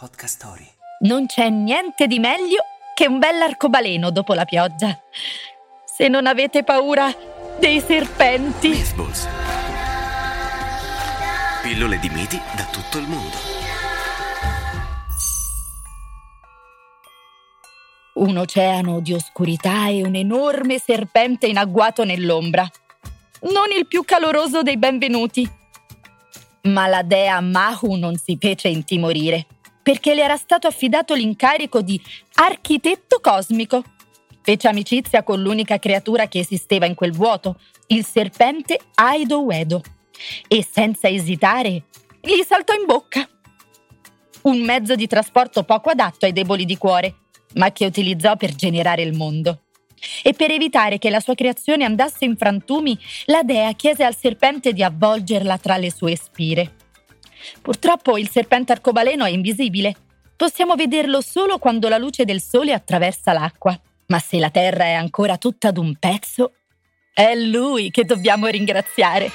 Podcast Story. Non c'è niente di meglio che un bell'arcobaleno dopo la pioggia. Se non avete paura dei serpenti. Mythballs. Pillole di miti da tutto il mondo. Un oceano di oscurità e un enorme serpente in agguato nell'ombra. Non il più caloroso dei benvenuti. Ma la dea Mahu non si fece intimorire, perché le era stato affidato l'incarico di architetto cosmico. Fece amicizia con l'unica creatura che esisteva in quel vuoto, il serpente Aido Uedo, e senza esitare gli saltò in bocca. Un mezzo di trasporto poco adatto ai deboli di cuore, ma che utilizzò per generare il mondo. E per evitare che la sua creazione andasse in frantumi, la dea chiese al serpente di avvolgerla tra le sue spire. Purtroppo il serpente arcobaleno è invisibile. Possiamo vederlo solo quando la luce del sole attraversa l'acqua. Ma se la terra è ancora tutta d'un pezzo, è lui che dobbiamo ringraziare.